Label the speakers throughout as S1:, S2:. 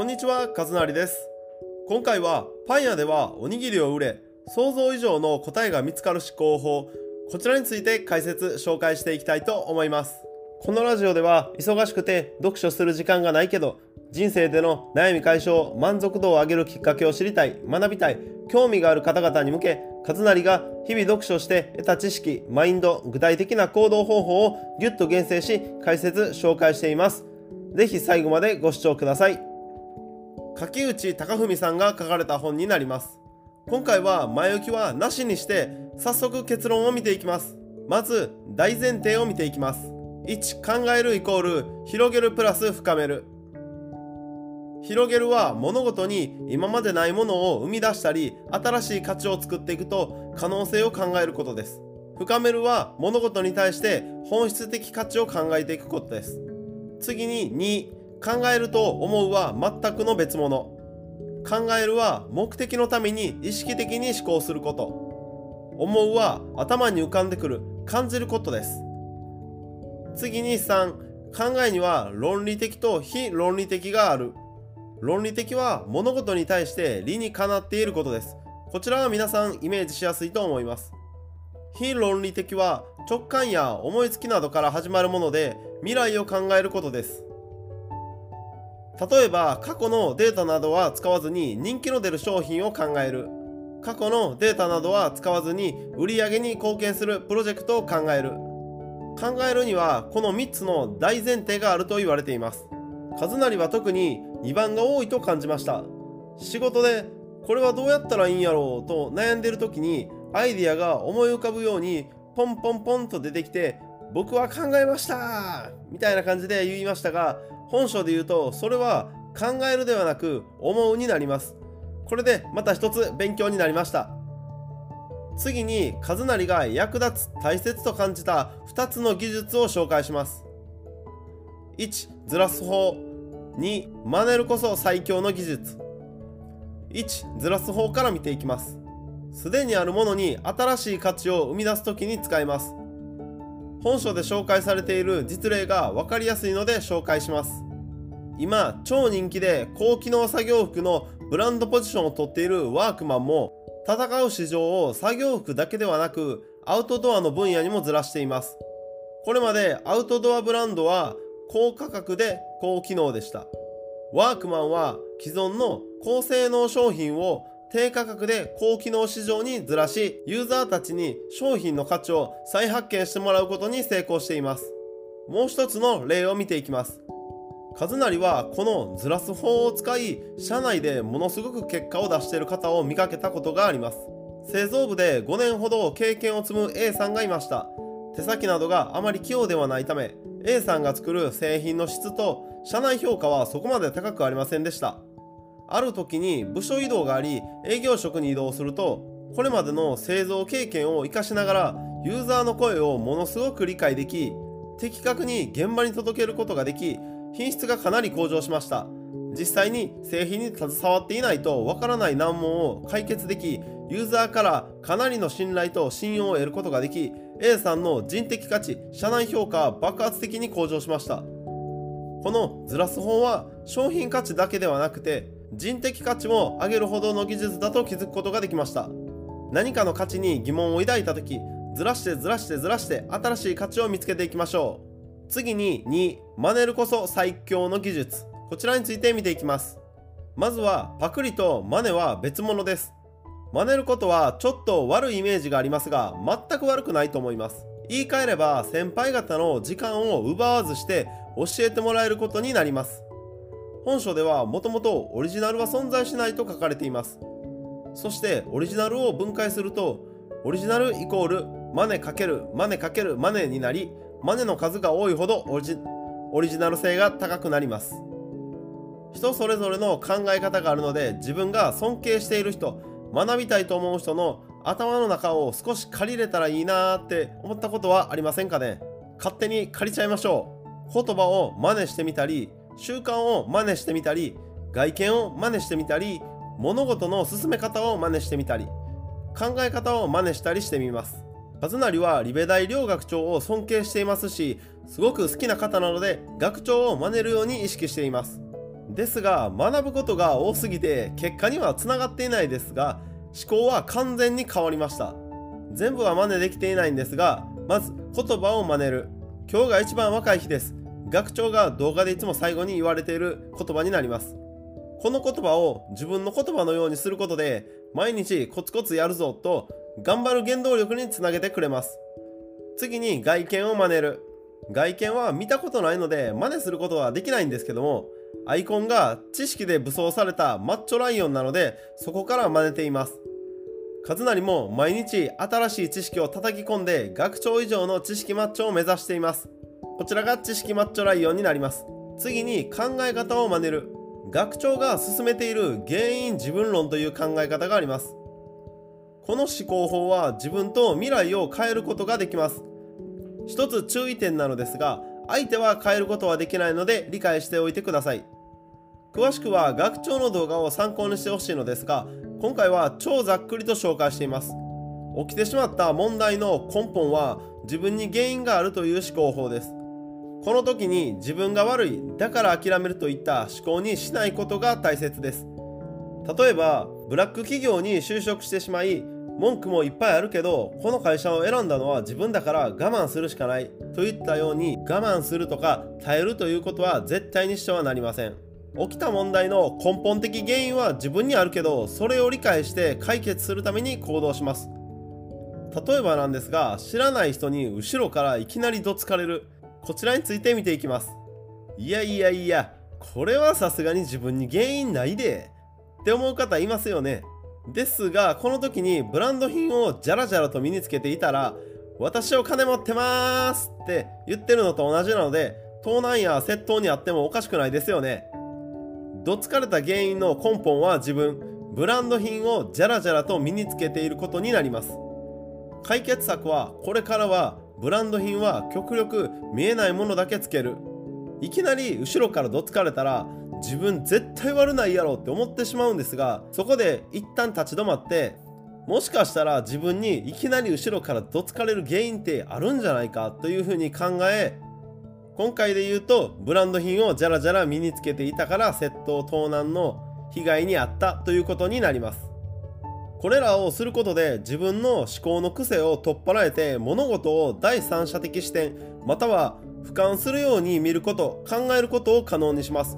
S1: こんにちは、カズナリです。今回はパン屋ではおにぎりを売れ、想像以上の答えが見つかる思考法、こちらについて解説、紹介していきたいと思います。このラジオでは忙しくて読書する時間がないけど、人生での悩み解消、満足度を上げるきっかけを知りたい、学びたい、興味がある方々に向け、カズナリが日々読書して得た知識、マインド、具体的な行動方法をギュッと厳選し、解説、紹介しています。ぜひ最後までご視聴ください。柿内隆文さんが書かれた本になります。今回は前置きはなしにして、早速結論を見ていきます。まず、大前提を見ていきます。1、考えるイコール、広げるプラス深める。広げるは物事に今までないものを生み出したり新しい価値を作っていくと可能性を考えることです深めるは物事に対して本質的価値を考えていくことです次に2考えると思うは全くの別物考えるは目的のために意識的に思考すること思うは頭に浮かんでくる感じることです次に3考えには論理的と非論理的がある論理的は物事に対して理にかなっていることです。こちらは皆さんイメージしやすいと思います。非論理的は直感や思いつきなどから始まるもので未来を考えることです。例えば過去のデータなどは使わずに人気の出る商品を考える。過去のデータなどは使わずに売り上げに貢献するプロジェクトを考える。考えるにはこの3つの大前提があると言われています。和成は特に2番が多いと感じました仕事でこれはどうやったらいいんやろうと悩んでる時にアイディアが思い浮かぶようにポンポンポンと出てきて僕は考えましたみたいな感じで言いましたが本書で言うとそれは考えるではなく思うになります。これでまた一つ勉強になりました。次に和成が役立つ大切と感じた2つの技術を紹介します。1ずらす方。2真似るこそ最強の技術。1ずらす方から見ていきます。すでにあるものに新しい価値を生み出す時に使います。本書で紹介されている実例が分かりやすいので紹介します今超人気で高機能作業服のブランドポジションを取っているワークマンも戦う市場を作業服だけではなくアウトドアの分野にもずらしていますこれまでアウトドアブランドは高価格で高機能でした。ワークマンは既存の高性能商品を低価格で高機能市場にずらし、ユーザーたちに商品の価値を再発見してもらうことに成功しています。もう一つの例を見ていきます。和成はこのずらす法を使い、社内でものすごく結果を出している方を見かけたことがあります。製造部で5年ほど経験を積む A さんがいました。手先などがあまり器用ではないため、A さんが作る製品の質と社内評価はそこまで高くありませんでしたある時に部署移動があり営業職に移動するとこれまでの製造経験を活かしながらユーザーの声をものすごく理解でき的確に現場に届けることができ品質がかなり向上しました。実際に製品に携わっていないとわからない難問を解決できユーザーからかなりの信頼と信用を得ることができ A さんの人的価値社内評価は爆発的に向上しました。このずらす方は商品価値だけではなくて人的価値も上げるほどの技術だと気づくことができました。何かの価値に疑問を抱いた時ずらしてずらしてずらして新しい価値を見つけていきましょう。次に2真似るこそ最強の技術。こちらについて見ていきます。まずはパクリと真似は別物です。真似ることはちょっと悪いイメージがありますが全く悪くないと思います。言い換えれば先輩方の時間を奪わずして教えてもらえることになります。本書ではもともとオリジナルは存在しないと書かれています。そしてオリジナルを分解するとオリジナルイコール真似かける真似かける真似になり真似の数が多いほどオリジオリジナル性が高くなります。人それぞれの考え方があるので自分が尊敬している人学びたいと思う人の頭の中を少し借りれたらいいなーって思ったことはありませんかね？勝手に借りちゃいましょう。言葉を真似してみたり習慣を真似してみたり外見を真似してみたり物事の進め方を真似してみたり考え方を真似したりしてみます。和成はリベ大両学長を尊敬していますしすごく好きな方なので学長を真似るように意識しています。ですが学ぶことが多すぎて結果にはつながっていないですが思考は完全に変わりました。全部は真似できていないんですがまず言葉を真似る。今日が一番若い日です。学長が動画でいつも最後に言われている言葉になります。この言葉を自分の言葉のようにすることで毎日コツコツやるぞと頑張る原動力につなげてくれます。次に外見を真似る。外見は見たことないので真似することはできないんですけどもアイコンが知識で武装されたマッチョライオンなのでそこから真似ています。和成も毎日新しい知識を叩き込んで学長以上の知識マッチョを目指しています。こちらが知識マッチョライオンになります。次に考え方を真似る。学長が進めている原因自分論という考え方があります。この思考法は自分と未来を変えることができます。一つ注意点なのですが相手は変えることはできないので理解しておいてください。詳しくは学長の動画を参考にしてほしいのですが今回は超ざっくりと紹介しています。起きてしまった問題の根本は自分に原因があるという思考法です。この時に自分が悪いだから諦めるといった思考にしないことが大切です。例えばブラック企業に就職してしまい文句もいっぱいあるけどこの会社を選んだのは自分だから我慢するしかないといったように我慢するとか耐えるということは絶対にしてはなりません。起きた問題の根本的原因は自分にあるけどそれを理解して解決するために行動します。例えばなんですが知らない人に後ろからいきなりどつかれる。こちらについて見ていきます。いやいやいやこれはさすがに自分に原因ないでって思う方いますよね。ですがこの時にブランド品をじゃらじゃらと身につけていたら私を金持ってますって言ってるのと同じなので盗難や窃盗にあってもおかしくないですよね。どつかれた原因の根本は自分ブランド品をじゃらじゃらと身につけていることになります。解決策はこれからはブランド品は極力見えないものだけつける。いきなり後ろからどつかれたら自分絶対悪ないやろって思ってしまうんですがそこで一旦立ち止まってもしかしたら自分にいきなり後ろからどつかれる原因ってあるんじゃないかというふうに考え今回で言うとブランド品をじゃらじゃら身につけていたから窃盗盗難の被害に遭ったということになります。これらをすることで自分の思考の癖を取っ払えて物事を第三者的視点または俯瞰するように見ること考えることを可能にします。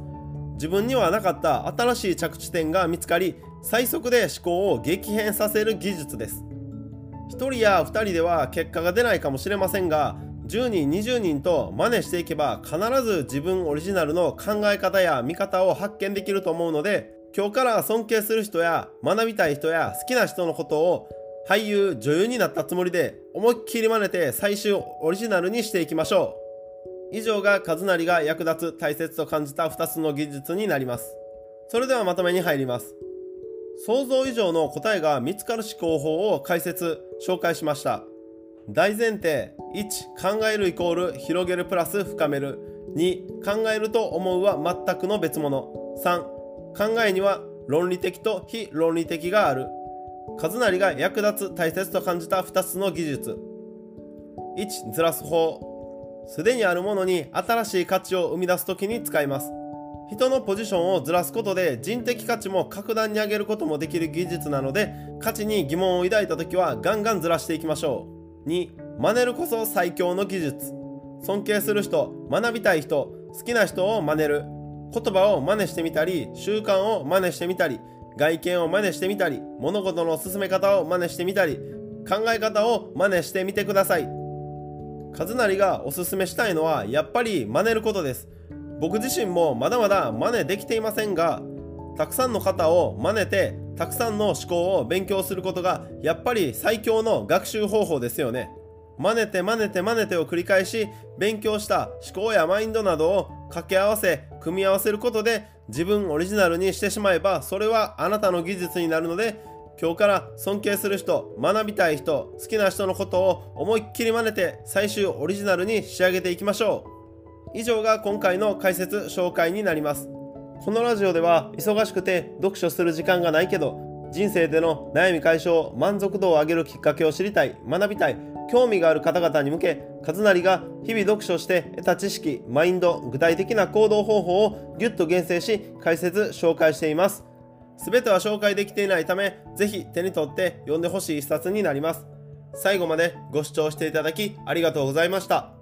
S1: 自分にはなかった新しい着地点が見つかり最速で思考を激変させる技術です。1人や2人では結果が出ないかもしれませんが10人20人と真似していけば必ず自分オリジナルの考え方や見方を発見できると思うので今日から尊敬する人や学びたい人や好きな人のことを俳優女優になったつもりで思いっきり真似て最終オリジナルにしていきましょう。以上が和成が役立つ大切と感じた2つの技術になります。それではまとめに入ります。想像以上の答えが見つかる思考法を解説紹介しました。大前提1考えるイコール広げるプラス深める。2考えると思うは全くの別物。3考えには論理的と非論理的がある。和成が役立つ大切と感じた2つの技術。1ずらす方。すでにあるものに新しい価値を生み出す時に使います。人のポジションをずらすことで人的価値も格段に上げることもできる技術なので価値に疑問を抱いた時はガンガンずらしていきましょう。2真似るこそ最強の技術。尊敬する人学びたい人好きな人を真似る。言葉を真似してみたり習慣を真似してみたり外見を真似してみたり物事の進め方を真似してみたり考え方を真似してみてください。和成がおすすめしたいのはやっぱり真似ることです。僕自身もまだまだ真似できていませんがたくさんの方を真似てたくさんの思考を勉強することがやっぱり最強の学習方法ですよね。真似て真似て真似てを繰り返し勉強した思考やマインドなどを掛け合わせ組み合わせることで自分オリジナルにしてしまえばそれはあなたの技術になるので今日から尊敬する人学びたい人好きな人のことを思いっきり真似て最終オリジナルに仕上げていきましょう。以上が今回の解説紹介になります。このラジオでは忙しくて読書する時間がないけど人生での悩み解消満足度を上げるきっかけを知りたい学びたい興味がある方々に向け和成が日々読書して得た知識マインド具体的な行動方法をぎゅっと厳選し解説紹介しています。全ては紹介できていないためぜひ手に取って読んでほしい一冊になります。最後までご視聴していただきありがとうございました。